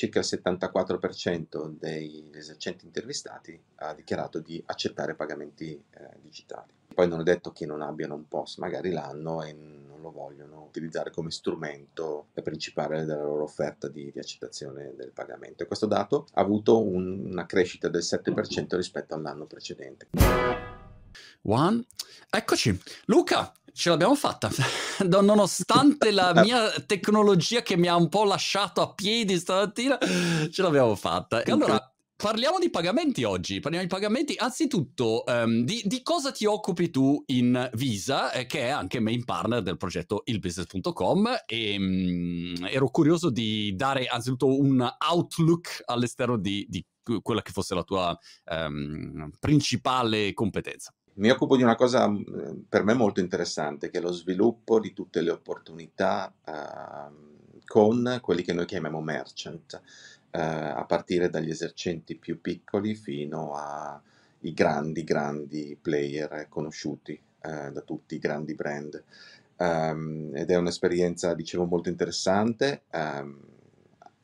circa il 74% degli esercenti intervistati ha dichiarato di accettare pagamenti eh, digitali. Poi non è detto che non abbiano un POS, magari l'hanno e non lo vogliono utilizzare come strumento principale della loro offerta di, di accettazione del pagamento. E questo dato ha avuto un, una crescita del 7% rispetto all'anno precedente. One. Eccoci. Luca, ce l'abbiamo fatta. Nonostante la mia tecnologia che mi ha un po' lasciato a piedi stamattina, ce l'abbiamo fatta. E allora, Parliamo di pagamenti oggi, parliamo di pagamenti. Anzitutto, um, di, di, cosa ti occupi tu in Visa, eh, che è anche main partner del progetto ilbusiness.com e um, ero curioso di dare anzitutto un outlook all'esterno di, di quella che fosse la tua um, principale competenza. Mi occupo di una cosa mm, per me molto interessante, che è lo sviluppo di tutte le opportunità uh, con quelli che noi chiamiamo merchant eh, a partire dagli esercenti più piccoli fino ai grandi, grandi player conosciuti eh, da tutti, i grandi brand. Um, ed è un'esperienza, dicevo, molto interessante, um,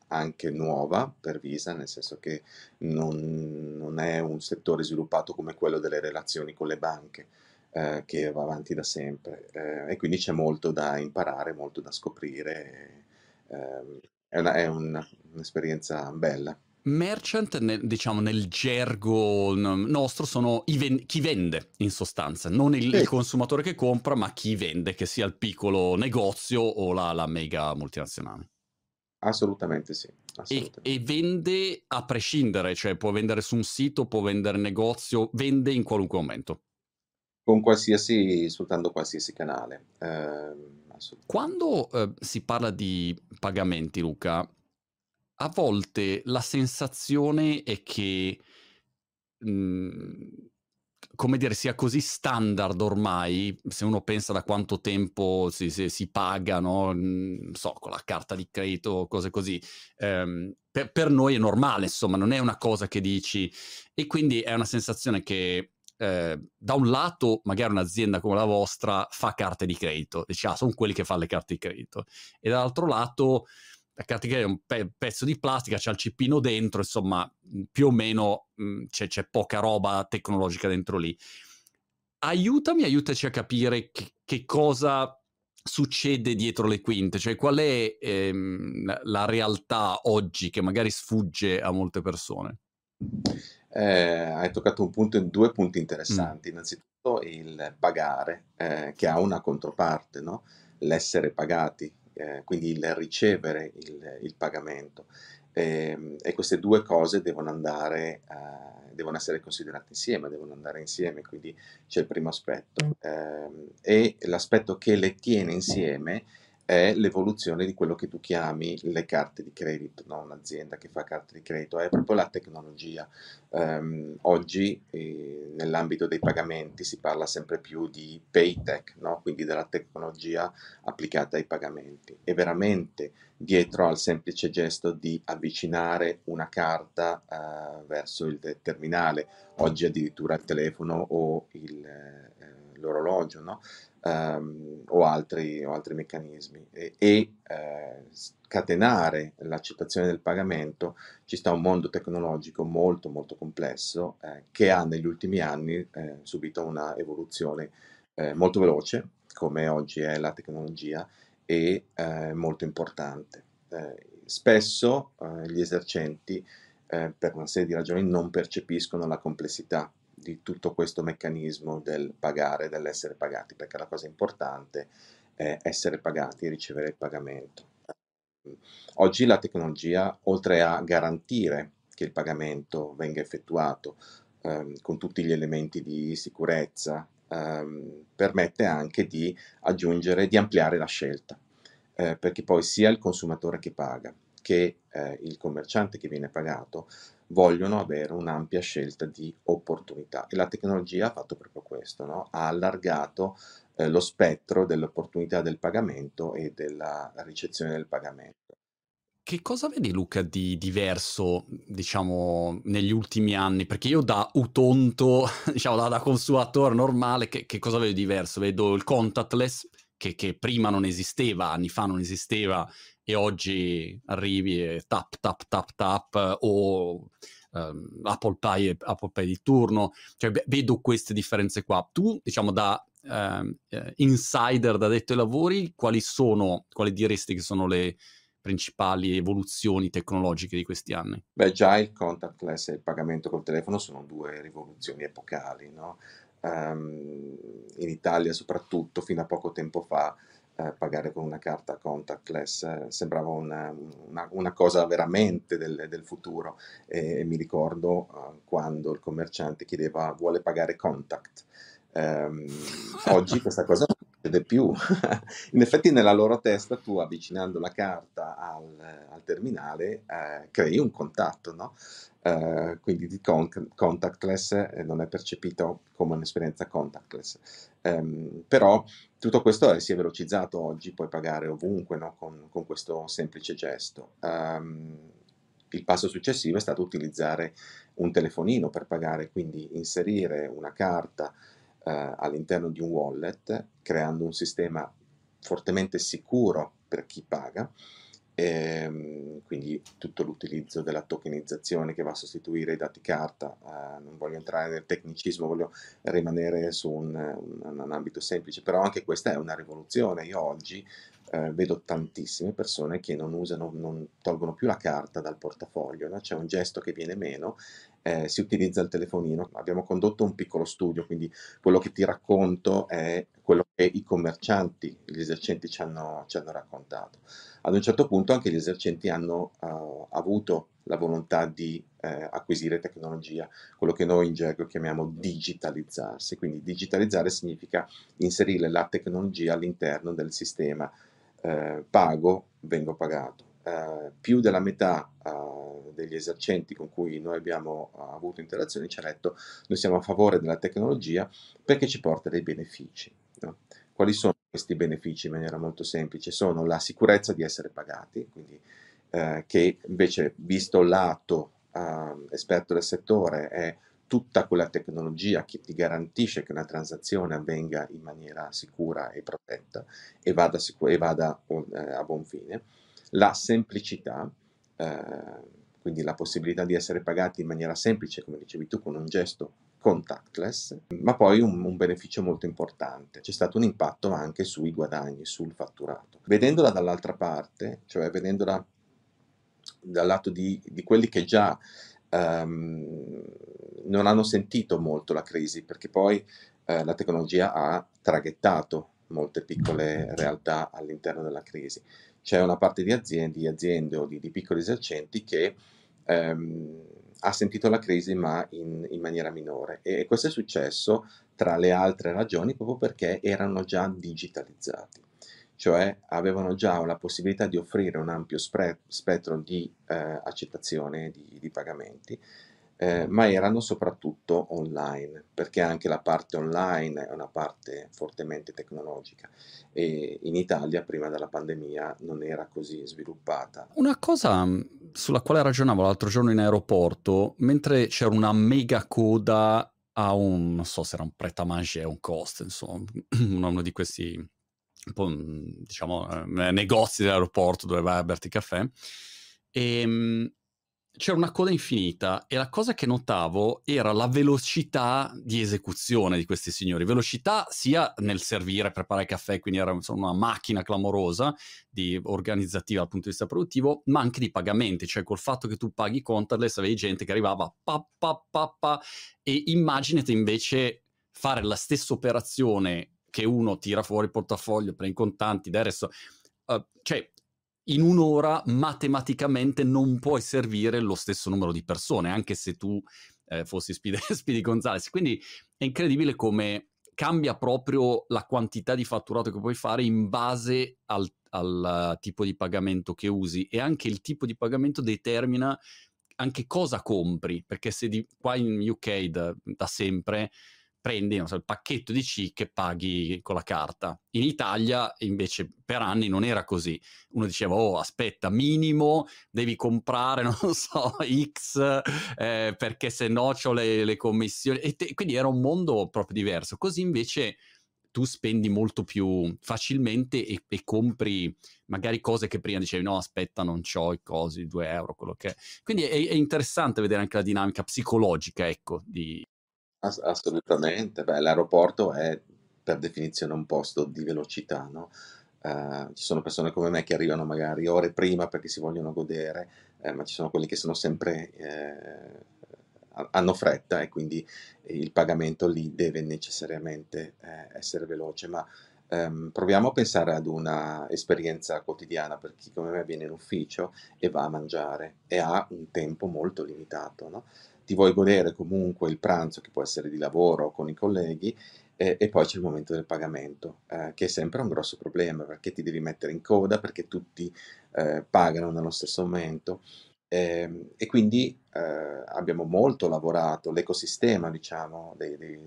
anche nuova per Visa, nel senso che non, non, è un settore sviluppato come quello delle relazioni con le banche, eh, che va avanti da sempre. Eh, e quindi c'è molto da imparare, molto da scoprire. Eh, è, una, è un, un'esperienza bella. Merchant, nel, diciamo nel gergo nostro, sono ven- chi vende in sostanza, non il, sì. il, consumatore che compra, ma chi vende, che sia il piccolo negozio o la, la mega multinazionale. Assolutamente sì. Assolutamente. E, e, vende a prescindere, cioè può vendere su un sito, può vendere negozio, vende in qualunque momento. Con qualsiasi, sfruttando qualsiasi canale. Eh, Quando eh, si parla di pagamenti, Luca, a volte la sensazione è che, mhmm, come dire, sia così standard ormai, se uno pensa da quanto tempo si, si, si paga, no? So, con la carta di credito, cose così. Ehm, per, per, noi è normale, insomma, non è una cosa che dici. E quindi è una sensazione che eh, da un lato magari un'azienda come la vostra fa carte di credito, dici, ah, sono quelli che fanno le carte di credito. E dall'altro lato la carta è un pe- pezzo di plastica, c'è il cipino dentro, insomma, più o meno mh, c'è, c'è, poca roba tecnologica dentro lì. Aiutami, aiutaci a capire che, che cosa succede dietro le quinte, cioè qual è ehm, la realtà oggi che magari sfugge a molte persone. Eh, hai toccato un punto, due punti interessanti. Mm. Innanzitutto il pagare, eh, che ha una controparte, no? l'essere pagati eh, quindi il ricevere il, il pagamento. E, e, queste due cose devono andare, eh, devono essere considerate insieme, devono andare insieme, quindi c'è il primo aspetto. Eh, e l'aspetto che le tiene insieme è l'evoluzione di quello che tu chiami le carte di credito, no? un'azienda che fa carte di credito, è proprio la tecnologia. Um, oggi eh, nell'ambito dei pagamenti si parla sempre più di paytech, no? quindi della tecnologia applicata ai pagamenti. E veramente dietro al semplice gesto di avvicinare una carta uh, verso il terminale, oggi addirittura il telefono o il, eh, l'orologio, no? Um, o, altri, o, altri, meccanismi e, e eh, scatenare l'accettazione del pagamento ci sta un mondo tecnologico molto molto complesso eh, che ha negli ultimi anni eh, subito una evoluzione eh, molto veloce come oggi è la tecnologia e eh, molto importante. Spesso gli esercenti per una serie di ragioni non percepiscono la complessità di tutto questo meccanismo del pagare, dell'essere pagati, perché la cosa importante è essere pagati e ricevere il pagamento. Oggi la tecnologia, oltre a garantire che il pagamento venga effettuato ehm, con tutti gli elementi di sicurezza, ehm, permette anche di aggiungere, di ampliare la scelta, eh, perché poi sia il consumatore che paga che eh, il commerciante che viene pagato vogliono avere un'ampia scelta di opportunità e la tecnologia ha fatto proprio questo, no? ha allargato eh, lo spettro dell'opportunità del pagamento e della ricezione del pagamento. Che cosa vedi Luca di diverso, diciamo, negli ultimi anni? Perché io da utonto, diciamo, da, da consumatore normale, che, che, cosa vedo di diverso? Vedo il contactless, che, che, prima non esisteva, anni fa non esisteva, e oggi arrivi e tap, tap, tap, tap o um, Apple, Pay, Apple Pay di turno, cioè beh, vedo queste differenze qua. Tu, diciamo, da uh, insider, da detto ai lavori, quali sono, quali diresti che sono le principali evoluzioni tecnologiche di questi anni? Beh, già il contactless e il pagamento col telefono sono due rivoluzioni epocali, no? Um, in Italia soprattutto fino a poco tempo fa eh, pagare con una carta contactless eh, sembrava una, una, una, cosa veramente del, del futuro e, e, mi ricordo eh, quando il commerciante chiedeva vuole pagare contact. Um, oggi questa cosa non succede più. In effetti nella loro testa tu avvicinando la carta al, al terminale eh, crei un contatto, no? Uh, quindi di con- contactless eh, non è percepito come un'esperienza contactless. Um, però tutto questo si è velocizzato oggi, puoi pagare ovunque no? con, con, questo semplice gesto. Um, il passo successivo è stato utilizzare un telefonino per pagare, quindi inserire una carta uh, all'interno di un wallet, creando un sistema fortemente sicuro per chi paga e, ehm, quindi tutto l'utilizzo della tokenizzazione che va a sostituire i dati carta. Uh, non voglio entrare nel tecnicismo, voglio rimanere su un, un, un, ambito semplice, però anche questa è una rivoluzione. Io oggi uh, vedo tantissime persone che non usano, non tolgono più la carta dal portafoglio, no? c'è un gesto che viene meno, eh, si utilizza il telefonino. Abbiamo condotto un piccolo studio, quindi quello che ti racconto è quello che i commercianti, gli esercenti ci hanno, ci hanno raccontato ad un certo punto anche gli esercenti hanno uh, avuto la volontà di eh, acquisire tecnologia, quello che noi in gergo chiamiamo digitalizzarsi. Quindi digitalizzare significa inserire la tecnologia all'interno del sistema eh, pago, vengo pagato. Uh, più della metà uh, degli esercenti con cui noi abbiamo uh, avuto interazioni ci ha detto noi siamo a favore della tecnologia perché ci porta dei benefici. No? Quali sono questi benefici in maniera molto semplice? Sono la sicurezza di essere pagati, quindi eh, che invece visto lato eh, esperto del settore è tutta quella tecnologia che ti garantisce che una transazione avvenga in maniera sicura e protetta e vada, sicur- e vada eh, a buon fine. La semplicità, eh, quindi la possibilità di essere pagati in maniera semplice, come dicevi tu, con un gesto contactless, ma poi un, un, beneficio molto importante. C'è stato un impatto anche sui guadagni, sul fatturato. Vedendola dall'altra parte, cioè vedendola dal lato di, di quelli che già um, non hanno sentito molto la crisi, perché poi uh, la tecnologia ha traghettato molte piccole realtà all'interno della crisi. C'è una parte di aziende, di aziende o di, di piccoli esercenti che um, ha sentito la crisi ma in, in, maniera minore e questo è successo tra le altre ragioni proprio perché erano già digitalizzati, cioè avevano già la possibilità di offrire un ampio spre- spettro di eh, accettazione di, di pagamenti eh, ma erano soprattutto online, perché anche la parte online è una parte fortemente tecnologica e in Italia prima della pandemia non era così sviluppata. Una cosa mm, sulla quale ragionavo l'altro giorno in aeroporto, mentre c'era una mega coda a un, non so se era un pret a manger, un cost, insomma, uno di questi diciamo, eh, negozi dell'aeroporto dove vai a berti caffè, e ehm, c'era una coda infinita e la cosa che notavo era la velocità di esecuzione di questi signori. Velocità sia nel servire, preparare caffè, quindi era insomma, una macchina clamorosa di, organizzativa dal punto di vista produttivo, ma anche di pagamenti, cioè col fatto che tu paghi contactless avevi gente che arrivava pa pa pa pa e immaginate invece fare la stessa operazione che uno tira fuori il portafoglio, prende i contanti, del resto... Uh, cioè, in un'ora matematicamente non puoi servire lo stesso numero di persone, anche se tu eh, fossi Speedy, Speedy Gonzales. Quindi è incredibile come cambia proprio la quantità di fatturato che puoi fare in base al, al tipo di pagamento che usi e anche il tipo di pagamento determina anche cosa compri, perché se di, qua in UK da, da sempre prendi so, il pacchetto di C che paghi con la carta. In Italia invece per anni non era così. Uno diceva, oh aspetta, minimo devi comprare, non so, X, eh, perché se no ho le, le commissioni. Te, quindi era un mondo proprio diverso. Così invece tu spendi molto più facilmente e, e, compri magari cose che prima dicevi no aspetta non ho i cosi, 2 euro, quello che è. Quindi è, è interessante vedere anche la dinamica psicologica, ecco, di... Ass- assolutamente, Beh, l'aeroporto è per definizione un posto di velocità, no? Uh, ci sono persone come me che arrivano magari ore prima perché si vogliono godere, eh, ma ci sono quelli che sono sempre eh, hanno fretta e quindi il pagamento lì deve necessariamente eh, essere veloce, ma ehm, proviamo a pensare ad una esperienza quotidiana per chi come me viene in ufficio e va a mangiare e ha un tempo molto limitato, no? Ti vuoi godere comunque il pranzo che può essere di lavoro con i colleghi e, e poi c'è il momento del pagamento, eh, che è sempre un grosso problema perché ti devi mettere in coda, perché tutti eh, pagano nello stesso momento Ehm, e quindi eh, abbiamo molto lavorato, l'ecosistema diciamo, dei, dei,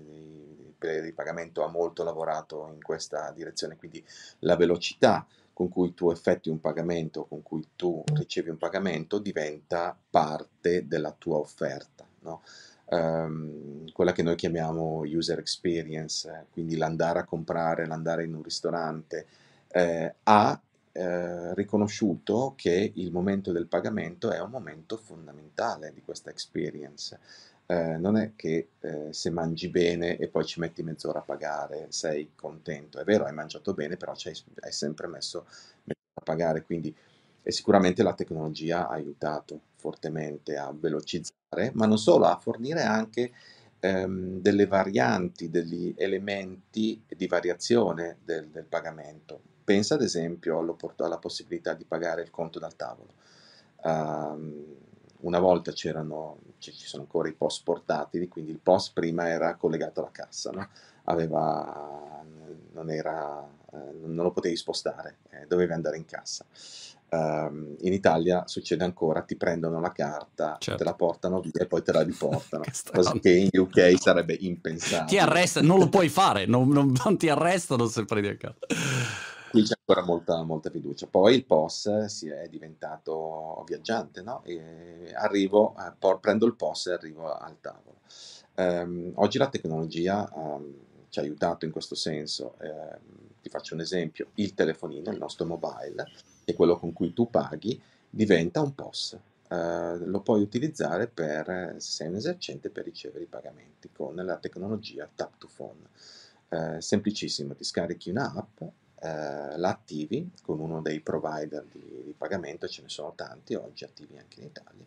dei, di pagamento ha molto lavorato in questa direzione, quindi la velocità con cui tu effetti un pagamento, con cui tu ricevi un pagamento, diventa parte della tua offerta. No? Um, quella che noi chiamiamo user experience, quindi l'andare a comprare, l'andare in un ristorante, eh, ha eh, riconosciuto che il momento del pagamento è un momento fondamentale di questa experience. Eh, non è che eh, se mangi bene e poi ci metti mezz'ora a pagare sei contento. È vero, hai mangiato bene, però hai sempre messo mezz'ora a pagare, quindi e sicuramente la tecnologia ha aiutato fortemente a velocizzare, ma non solo, a fornire anche ehm, delle varianti, degli elementi di variazione del, del pagamento. Pensa ad esempio alla possibilità di pagare il conto dal tavolo. Um, una volta c'erano, ci sono ancora i POS portatili, quindi il POS prima era collegato alla cassa, no? Aveva, non, era, eh, non, lo potevi spostare, eh, dovevi andare in cassa. Um, in Italia succede ancora, ti prendono la carta, certo. te la portano via e poi te la riportano, cosa che in UK sarebbe impensabile. Ti arresta, non lo puoi fare, non, non, non ti arrestano se prendi a casa qui c'è ancora molta, molta, fiducia. Poi il POS si è diventato viaggiante, no? Arrivo, eh, prendo il POS e arrivo al tavolo. Um, oggi la tecnologia um, ci ha aiutato in questo senso. Eh, ti faccio un esempio: il telefonino, il nostro mobile, è quello con cui tu paghi, diventa un POS. Uh, lo puoi utilizzare per, se sei un esercente, per ricevere i pagamenti con la tecnologia Tap to Phone. Uh, semplicissimo, ti scarichi un'app, eh, la attivi con uno dei provider di, di, pagamento, ce ne sono tanti oggi attivi anche in Italia,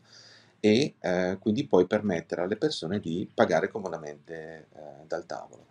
e eh, quindi puoi permettere alle persone di pagare comodamente eh, dal tavolo,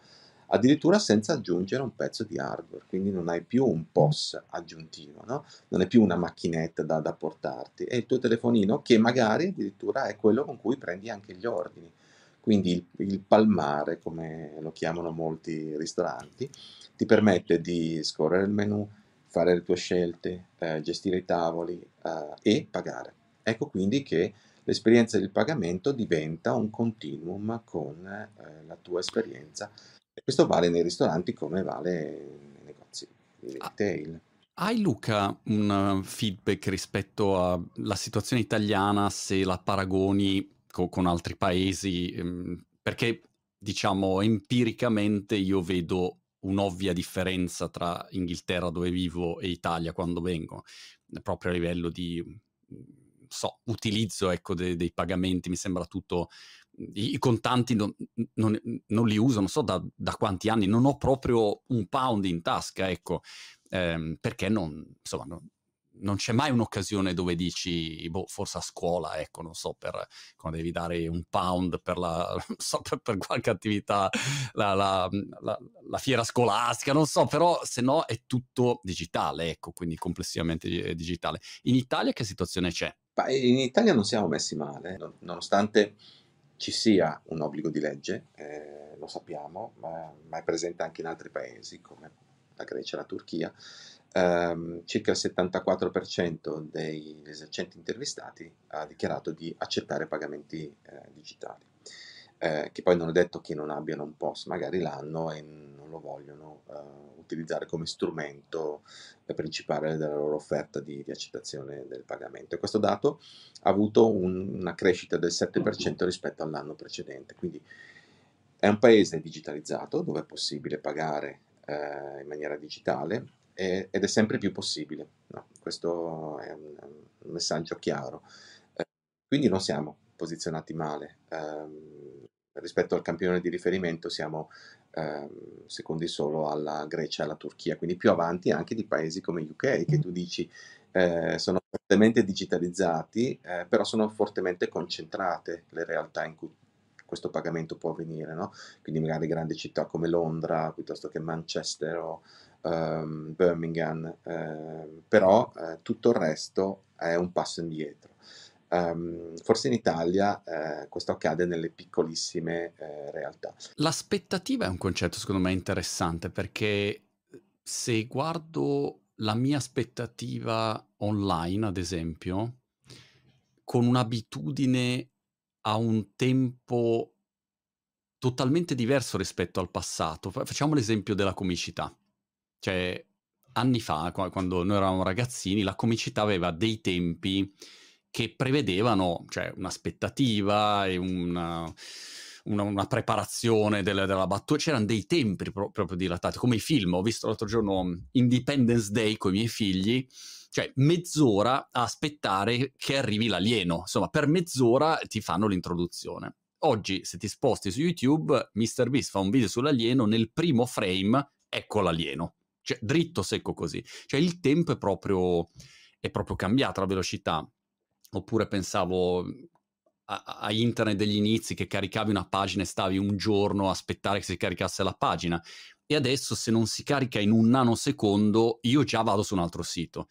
addirittura senza aggiungere un pezzo di hardware, quindi non hai più un POS aggiuntivo, no? non è più una macchinetta da, da portarti, è il tuo telefonino che magari addirittura è quello con cui prendi anche gli ordini. Quindi il, il palmare, come lo chiamano molti ristoranti, ti permette di scorrere il menu, fare le tue scelte, eh, gestire i tavoli eh, e pagare. Ecco quindi che l'esperienza del pagamento diventa un continuum con eh, la tua esperienza e questo vale nei ristoranti come vale nei negozi di ah, retail. Hai Luca un feedback rispetto alla situazione italiana se la paragoni co- con altri paesi? Ehm, perché diciamo empiricamente io vedo un'ovvia differenza tra Inghilterra dove vivo e Italia quando vengo, proprio a livello di so, utilizzo ecco, de- dei pagamenti, mi sembra tutto... I, contanti non, non, non, li uso, non so da, da, quanti anni, non ho proprio un pound in tasca, ecco, ehm, perché non, insomma, non, non c'è mai un'occasione dove dici, boh, forse a scuola, ecco, non so, per, quando devi dare un pound per, la, so, per, per qualche attività, la, la, la, fiera scolastica, non so, però se no è tutto digitale, ecco, quindi complessivamente digitale. In Italia che situazione c'è? In Italia non siamo messi male, nonostante ci sia un obbligo di legge, eh, lo sappiamo, ma, ma è presente anche in altri paesi come la Grecia e la Turchia ehm, circa il 74% degli esercenti intervistati ha dichiarato di accettare pagamenti eh, digitali, eh, che poi non è detto che non abbiano un POS, magari l'hanno e lo vogliono eh, utilizzare come strumento principale della loro offerta di, di, accettazione del pagamento. E questo dato ha avuto un, una crescita del 7% rispetto all'anno precedente, quindi è un paese digitalizzato dove è possibile pagare eh, in maniera digitale e, ed è sempre più possibile. No? Questo è un, un messaggio chiaro. Eh, quindi non siamo posizionati male. Ehm, rispetto al campione di riferimento siamo ehm, secondi solo alla Grecia e alla Turchia, quindi più avanti anche di paesi come UK che tu dici eh, sono fortemente digitalizzati, eh, però sono fortemente concentrate le realtà in cui questo pagamento può avvenire, no? quindi magari grandi città come Londra piuttosto che Manchester o um, Birmingham, eh, però eh, tutto il resto è un passo indietro. Um, forse in Italia eh, questo accade nelle piccolissime eh, realtà. L'aspettativa è un concetto secondo me interessante perché se guardo la mia aspettativa online, ad esempio, con un'abitudine a un tempo totalmente diverso rispetto al passato. Facciamo l'esempio della comicità. Cioè, anni fa, quando noi eravamo ragazzini, la comicità aveva dei tempi che prevedevano cioè, un'aspettativa e una, una, una preparazione delle, della battuta. C'erano dei tempi pro- proprio dilatati, come i film. Ho visto l'altro giorno Independence Day con i miei figli cioè mezz'ora a aspettare che arrivi l'alieno. Insomma, per mezz'ora ti fanno l'introduzione. Oggi, se ti sposti su YouTube, MrBeast fa un video sull'alieno, nel primo frame, ecco l'alieno. Cioè, dritto secco così. Cioè, il tempo è proprio, è proprio cambiato, la velocità. Oppure pensavo a, a, internet degli inizi che caricavi una pagina e stavi un giorno a aspettare che si caricasse la pagina. E adesso, se non si carica in un nanosecondo, io già vado su un altro sito.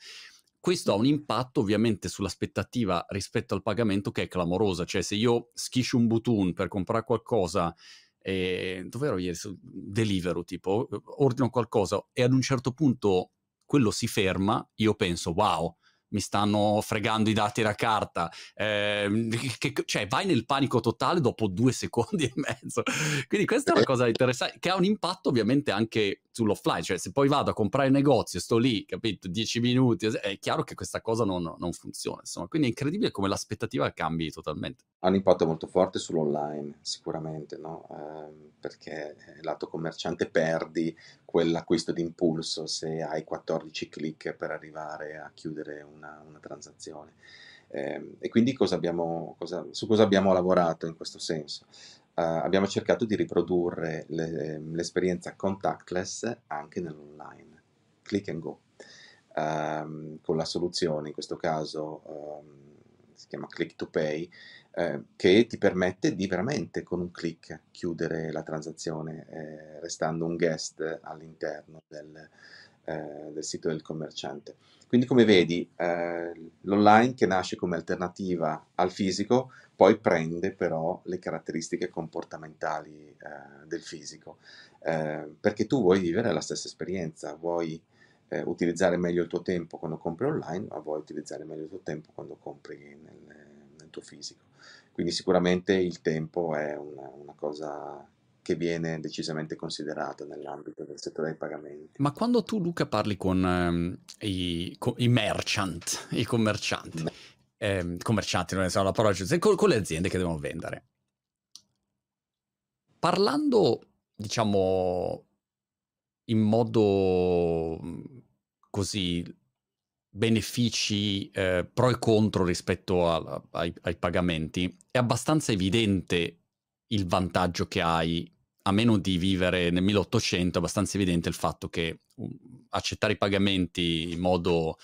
Questo ha un impatto ovviamente sull'aspettativa rispetto al pagamento che è clamorosa, cioè se io schiscio un button per comprare qualcosa, eh, dove ero ieri? Deliveroo tipo, ordino qualcosa e ad un certo punto quello si ferma, io penso wow, mi stanno fregando i dati da carta, eh, che, cioè vai nel panico totale dopo due secondi e mezzo. Quindi questa è una cosa interessante, che ha un impatto ovviamente anche sull'offline, cioè se poi vado a comprare il negozio, sto lì, capito, dieci minuti, è chiaro che questa cosa non, non funziona, insomma. Quindi è incredibile come l'aspettativa cambi totalmente. Ha un impatto molto forte sull'online, sicuramente, no? Eh, perché lato commerciante perdi quell'acquisto d'impulso se hai 14 click per arrivare a chiudere una, una transazione. Eh, e quindi cosa abbiamo, cosa, su cosa abbiamo lavorato in questo senso? Uh, abbiamo cercato di riprodurre le, l'esperienza contactless anche nell'online, click and go, um, con la soluzione, in questo caso um, si chiama click to pay, eh, che ti permette di veramente con un click chiudere la transazione eh, restando un guest all'interno del, eh, del, sito del commerciante. Quindi come vedi eh, l'online che nasce come alternativa al fisico poi prende però le caratteristiche comportamentali eh, del fisico perché tu vuoi vivere la stessa esperienza, vuoi utilizzare meglio il tuo tempo quando compri online ma vuoi utilizzare meglio il tuo tempo quando compri nel, nel tuo fisico. Quindi sicuramente il tempo è una, una cosa che viene decisamente considerata nell'ambito del settore dei pagamenti. Ma quando tu, Luca, parli con, um, i, con i, merchant, i commercianti, eh, commercianti non è la parola giusta, con, con le aziende che devono vendere, parlando, diciamo, in modo così benefici eh, pro e contro rispetto a, ai, ai, pagamenti, è abbastanza evidente il vantaggio che hai, a meno di vivere nel 1800, è abbastanza evidente il fatto che um, accettare i pagamenti in modo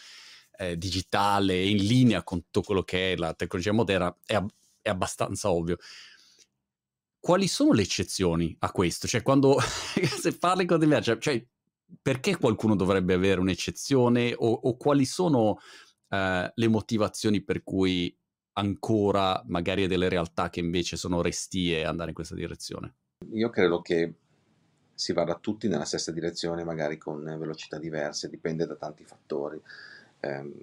eh, digitale, in linea con tutto quello che è la tecnologia moderna, è, è abbastanza ovvio. Quali sono le eccezioni a questo? Cioè, quando se parli con dei cioè, cioè perché qualcuno dovrebbe avere un'eccezione o, o quali sono eh, le motivazioni per cui ancora magari delle realtà che invece sono restie andare in questa direzione? Io credo che si vada tutti nella stessa direzione, magari con velocità diverse, dipende da tanti fattori. Um,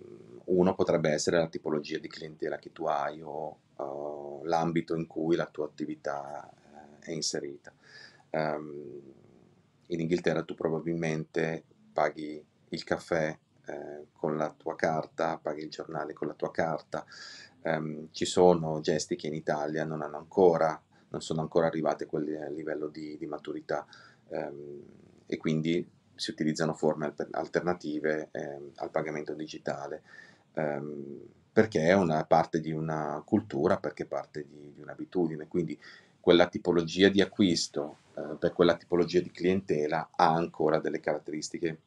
uno potrebbe essere la tipologia di clientela che tu hai o uh, l'ambito in cui la tua attività uh, è inserita. Um, in Inghilterra tu probabilmente paghi il caffè eh, con la tua carta, paghi il giornale con la tua carta. Um, ci sono gesti che in Italia non hanno ancora, non sono ancora arrivati a quel livello di, di maturità. Um, e quindi si utilizzano forme alternative eh, al pagamento digitale, ehm, perché è una parte di una cultura, perché è parte di, di un'abitudine, quindi quella tipologia di acquisto eh, per quella tipologia di clientela ha ancora delle caratteristiche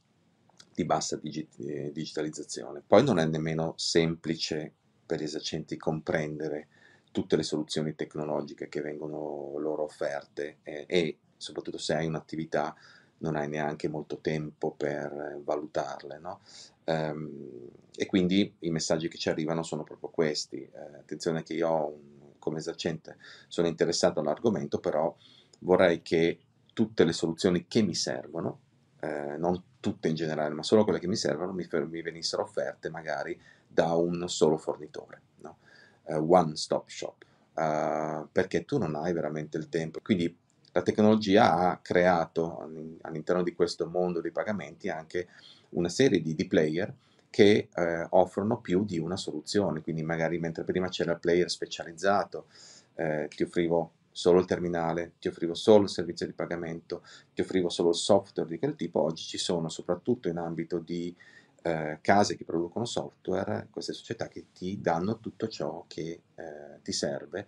di bassa digi- eh, digitalizzazione. Poi non è nemmeno semplice per gli esercenti comprendere tutte le soluzioni tecnologiche che vengono loro offerte eh, e soprattutto se hai un'attività non hai neanche molto tempo per valutarle. No? Um, e quindi i messaggi che ci arrivano sono proprio questi. Eh, attenzione che io un, come esercente sono interessato all'argomento, però vorrei che tutte le soluzioni che mi servono, eh, non tutte in generale, ma solo quelle che mi servono, mi, mi venissero offerte magari da un solo fornitore, no? uh, one stop shop, uh, perché tu non hai veramente il tempo. Quindi la tecnologia ha creato all'interno di questo mondo dei pagamenti anche una serie di, di player che eh, offrono più di una soluzione, quindi magari mentre prima c'era il player specializzato, eh, ti offrivo solo il terminale, ti offrivo solo il servizio di pagamento, ti offrivo solo il software di quel tipo, oggi ci sono soprattutto in ambito di eh, case che producono software, queste società che ti danno tutto ciò che eh, ti serve,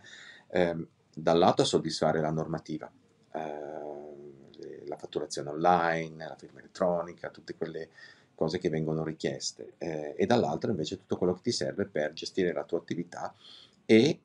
ehm, dal lato a soddisfare la normativa, eh, la fatturazione online, la firma elettronica, tutte quelle cose che vengono richieste, eh, e dall'altro invece tutto quello che ti serve per gestire la tua attività e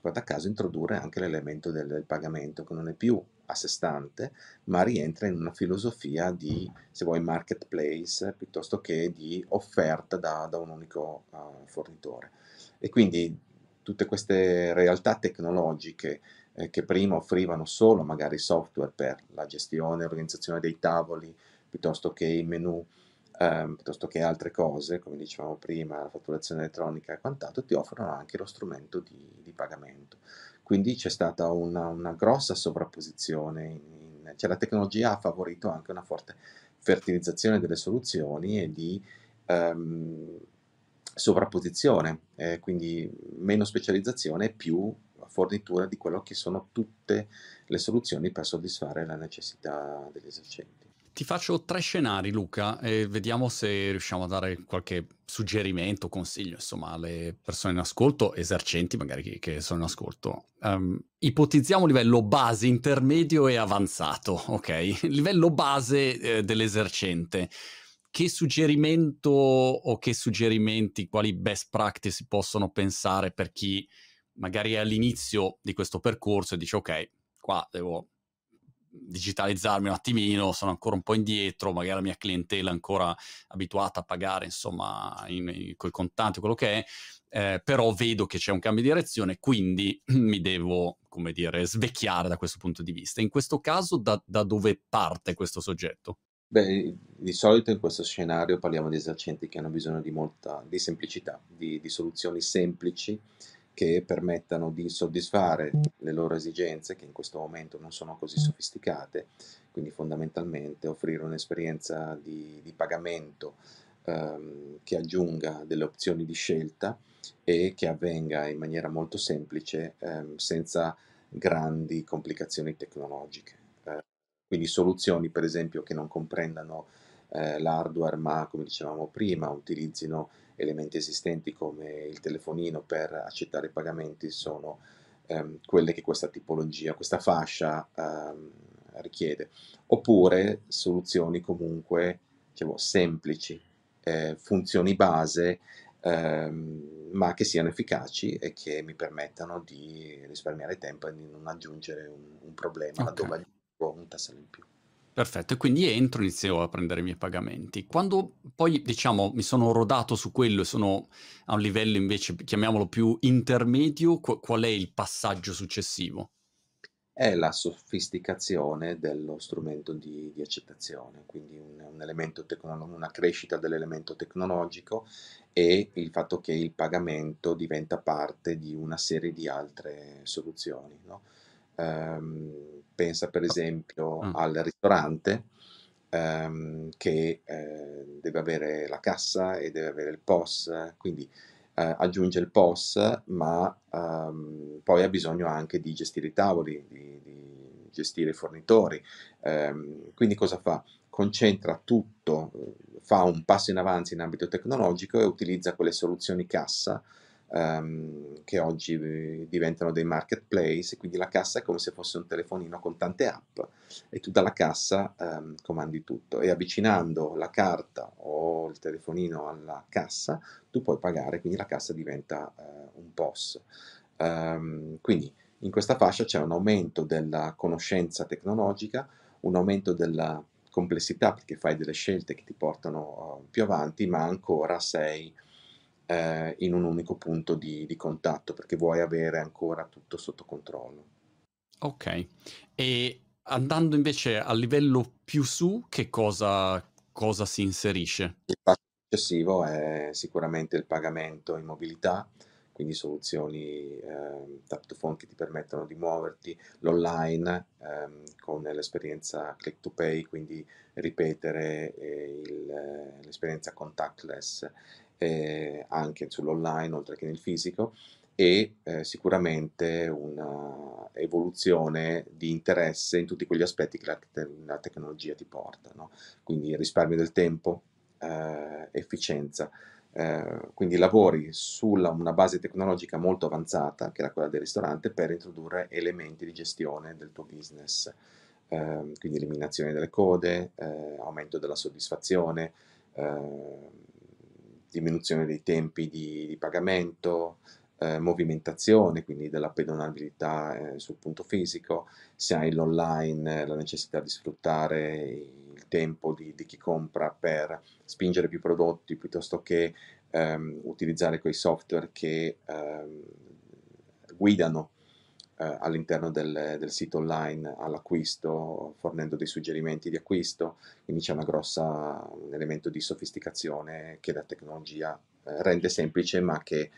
guarda caso introdurre anche l'elemento del, del, pagamento che non è più a sé stante, ma rientra in una filosofia di, se vuoi, marketplace piuttosto che di offerta da, da un unico uh, fornitore. E quindi tutte queste realtà tecnologiche eh, che prima offrivano solo magari software per la gestione e l'organizzazione dei tavoli, piuttosto che i menu, ehm, piuttosto che altre cose, come dicevamo prima, la fatturazione elettronica e quant'altro, ti offrono anche lo strumento di, di pagamento. Quindi c'è stata una, una grossa sovrapposizione, in, in, cioè la tecnologia ha favorito anche una forte fertilizzazione delle soluzioni e di ehm, sovrapposizione, eh, quindi meno specializzazione e più fornitura di quello che sono tutte le soluzioni per soddisfare la necessità degli esercenti. Ti faccio tre scenari, Luca, e vediamo se riusciamo a dare qualche suggerimento, consiglio, insomma, alle persone in ascolto, esercenti magari che, che sono in ascolto. Um, ipotizziamo livello base, intermedio e avanzato, ok? livello base eh, dell'esercente. Che suggerimento o che suggerimenti, quali best practice possono pensare per chi magari è all'inizio di questo percorso e dice ok, qua devo digitalizzarmi un attimino, sono ancora un po' indietro, magari la mia clientela è ancora abituata a pagare, insomma, in, in, con i contanti, quello che è, eh, però vedo che c'è un cambio di direzione, quindi mi devo, come dire, svecchiare da questo punto di vista. In questo caso, da, da dove parte questo soggetto? Beh, di solito in questo scenario parliamo di esercenti che hanno bisogno di molta, di semplicità, di, di soluzioni semplici, che permettano di soddisfare le loro esigenze, che in questo momento non sono così sofisticate, quindi fondamentalmente offrire un'esperienza di, di pagamento ehm, che aggiunga delle opzioni di scelta e che avvenga in maniera molto semplice ehm, senza grandi complicazioni tecnologiche. Eh, quindi soluzioni per esempio che non comprendano eh, l'hardware ma come dicevamo prima utilizzino elementi esistenti come il telefonino per accettare i pagamenti sono ehm, quelle che questa tipologia, questa fascia ehm, richiede, oppure soluzioni comunque diciamo, semplici, eh, funzioni base, ehm, ma che siano efficaci e che mi permettano di risparmiare tempo e di non aggiungere un, un problema okay. laddove aggiungo un tassello in più. Perfetto, e quindi entro, inizio a prendere i miei pagamenti. Quando poi, diciamo, mi sono rodato su quello e sono a un livello invece, chiamiamolo più intermedio, qu- qual è il passaggio successivo? È la sofisticazione dello strumento di, di accettazione, quindi un, un tecno- una crescita dell'elemento tecnologico e il fatto che il pagamento diventa parte di una serie di altre soluzioni. No? Um, pensa per esempio mm. al ristorante um, che eh, deve avere la cassa e deve avere il POS, quindi eh, aggiunge il POS, ma um, poi ha bisogno anche di gestire i tavoli, di, di gestire i fornitori. Quindi cosa fa? Concentra tutto, fa un passo in avanti in ambito tecnologico e utilizza quelle soluzioni cassa um, che oggi eh, diventano dei marketplace, quindi la cassa è come se fosse un telefonino con tante app e tu dalla cassa um, comandi tutto e avvicinando la carta o il telefonino alla cassa tu puoi pagare, quindi la cassa diventa uh, un POS. Um, quindi in questa fascia c'è un aumento della conoscenza tecnologica, un aumento della complessità perché fai delle scelte che ti portano uh, più avanti, ma ancora sei eh, in un unico punto di, di, contatto perché vuoi avere ancora tutto sotto controllo. Ok, e andando invece a livello più su, che cosa, cosa si inserisce? Il passo successivo è sicuramente il pagamento in mobilità, quindi soluzioni eh, tap to phone che ti permettono di muoverti, l'online ehm, con l'esperienza click to pay, quindi ripetere eh, il, eh, l'esperienza contactless eh, anche sull'online oltre che nel fisico e eh, sicuramente una evoluzione di interesse in tutti quegli aspetti che la, te- la tecnologia ti porta, no? quindi risparmio del tempo, eh, efficienza. Eh, quindi lavori su una base tecnologica molto avanzata, che era quella del ristorante, per introdurre elementi di gestione del tuo business, eh, quindi eliminazione delle code, eh, aumento della soddisfazione, eh, diminuzione dei tempi di, di pagamento, eh, movimentazione, quindi della pedonabilità eh, sul punto fisico, se hai l'online eh, la necessità di sfruttare il tempo di, di, chi compra per spingere più prodotti piuttosto che ehm, utilizzare quei software che ehm, guidano eh, all'interno del, del, sito online all'acquisto, fornendo dei suggerimenti di acquisto, quindi c'è grossa, un elemento di sofisticazione che la tecnologia eh, rende semplice ma che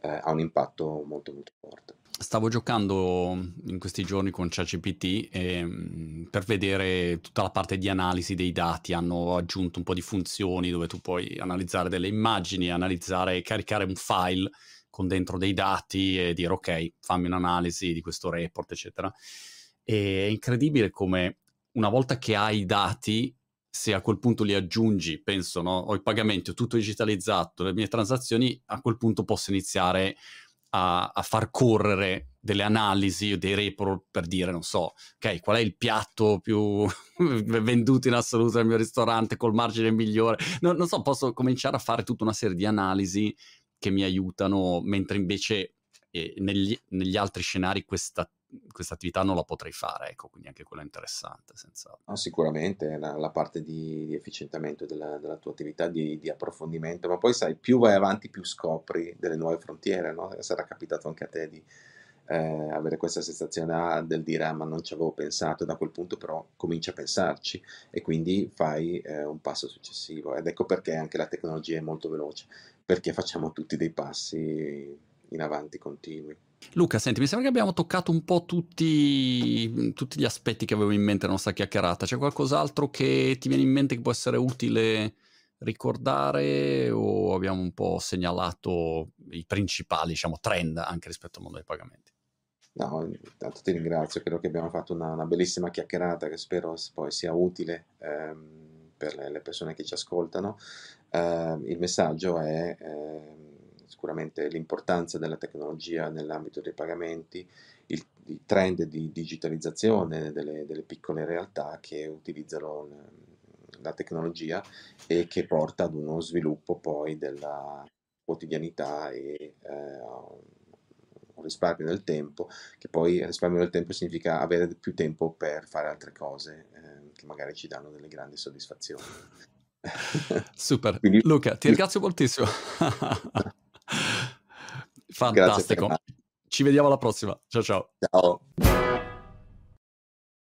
eh, ha un impatto molto molto forte. Stavo giocando in questi giorni con ChatGPT e, mm, per vedere tutta la parte di analisi dei dati. Hanno aggiunto un po' di funzioni dove tu puoi analizzare delle immagini, analizzare e caricare un file con dentro dei dati e dire ok, fammi un'analisi di questo report, eccetera. E è incredibile come una volta che hai i dati, se a quel punto li aggiungi, penso, no? ho i pagamenti, ho tutto digitalizzato, le mie transazioni, a quel punto posso iniziare a, a far correre delle analisi o dei report per dire, non so, ok, qual è il piatto più venduto in assoluto nel mio ristorante col margine migliore. No, non so, posso cominciare a fare tutta una serie di analisi che mi aiutano, mentre invece eh, negli, negli, altri scenari questa, questa, attività non la potrei fare, ecco, quindi anche quella è interessante. Senza... No, sicuramente la, la, parte di, di efficientamento della, della, tua attività, di, di, approfondimento, ma poi sai, più vai avanti più scopri delle nuove frontiere, no? sarà capitato anche a te di eh, avere questa sensazione ah, del dire ah, ma non ci avevo pensato, da quel punto però cominci a pensarci e quindi fai eh, un passo successivo ed ecco perché anche la tecnologia è molto veloce perché facciamo tutti dei passi in avanti continui. Luca, senti, mi sembra che abbiamo toccato un po' tutti, tutti gli aspetti che avevo in mente nella nostra chiacchierata. C'è qualcos'altro che ti viene in mente che può essere utile ricordare o abbiamo un po' segnalato i principali, diciamo, trend anche rispetto al mondo dei pagamenti? No, intanto ti ringrazio, credo che abbiamo fatto una, una bellissima chiacchierata che spero poi sia utile ehm, per le, persone che ci ascoltano eh, il messaggio è eh, sicuramente l'importanza della tecnologia nell'ambito dei pagamenti, il, il trend di digitalizzazione delle, delle, piccole realtà che utilizzano la tecnologia e che porta ad uno sviluppo poi della quotidianità e eh, un risparmio del tempo, che poi risparmio del tempo significa avere più tempo per fare altre cose eh, che magari ci danno delle grandi soddisfazioni. Super. Quindi... Luca, ti ringrazio moltissimo. Fantastico. Ci vediamo alla prossima. Ciao ciao. Ciao.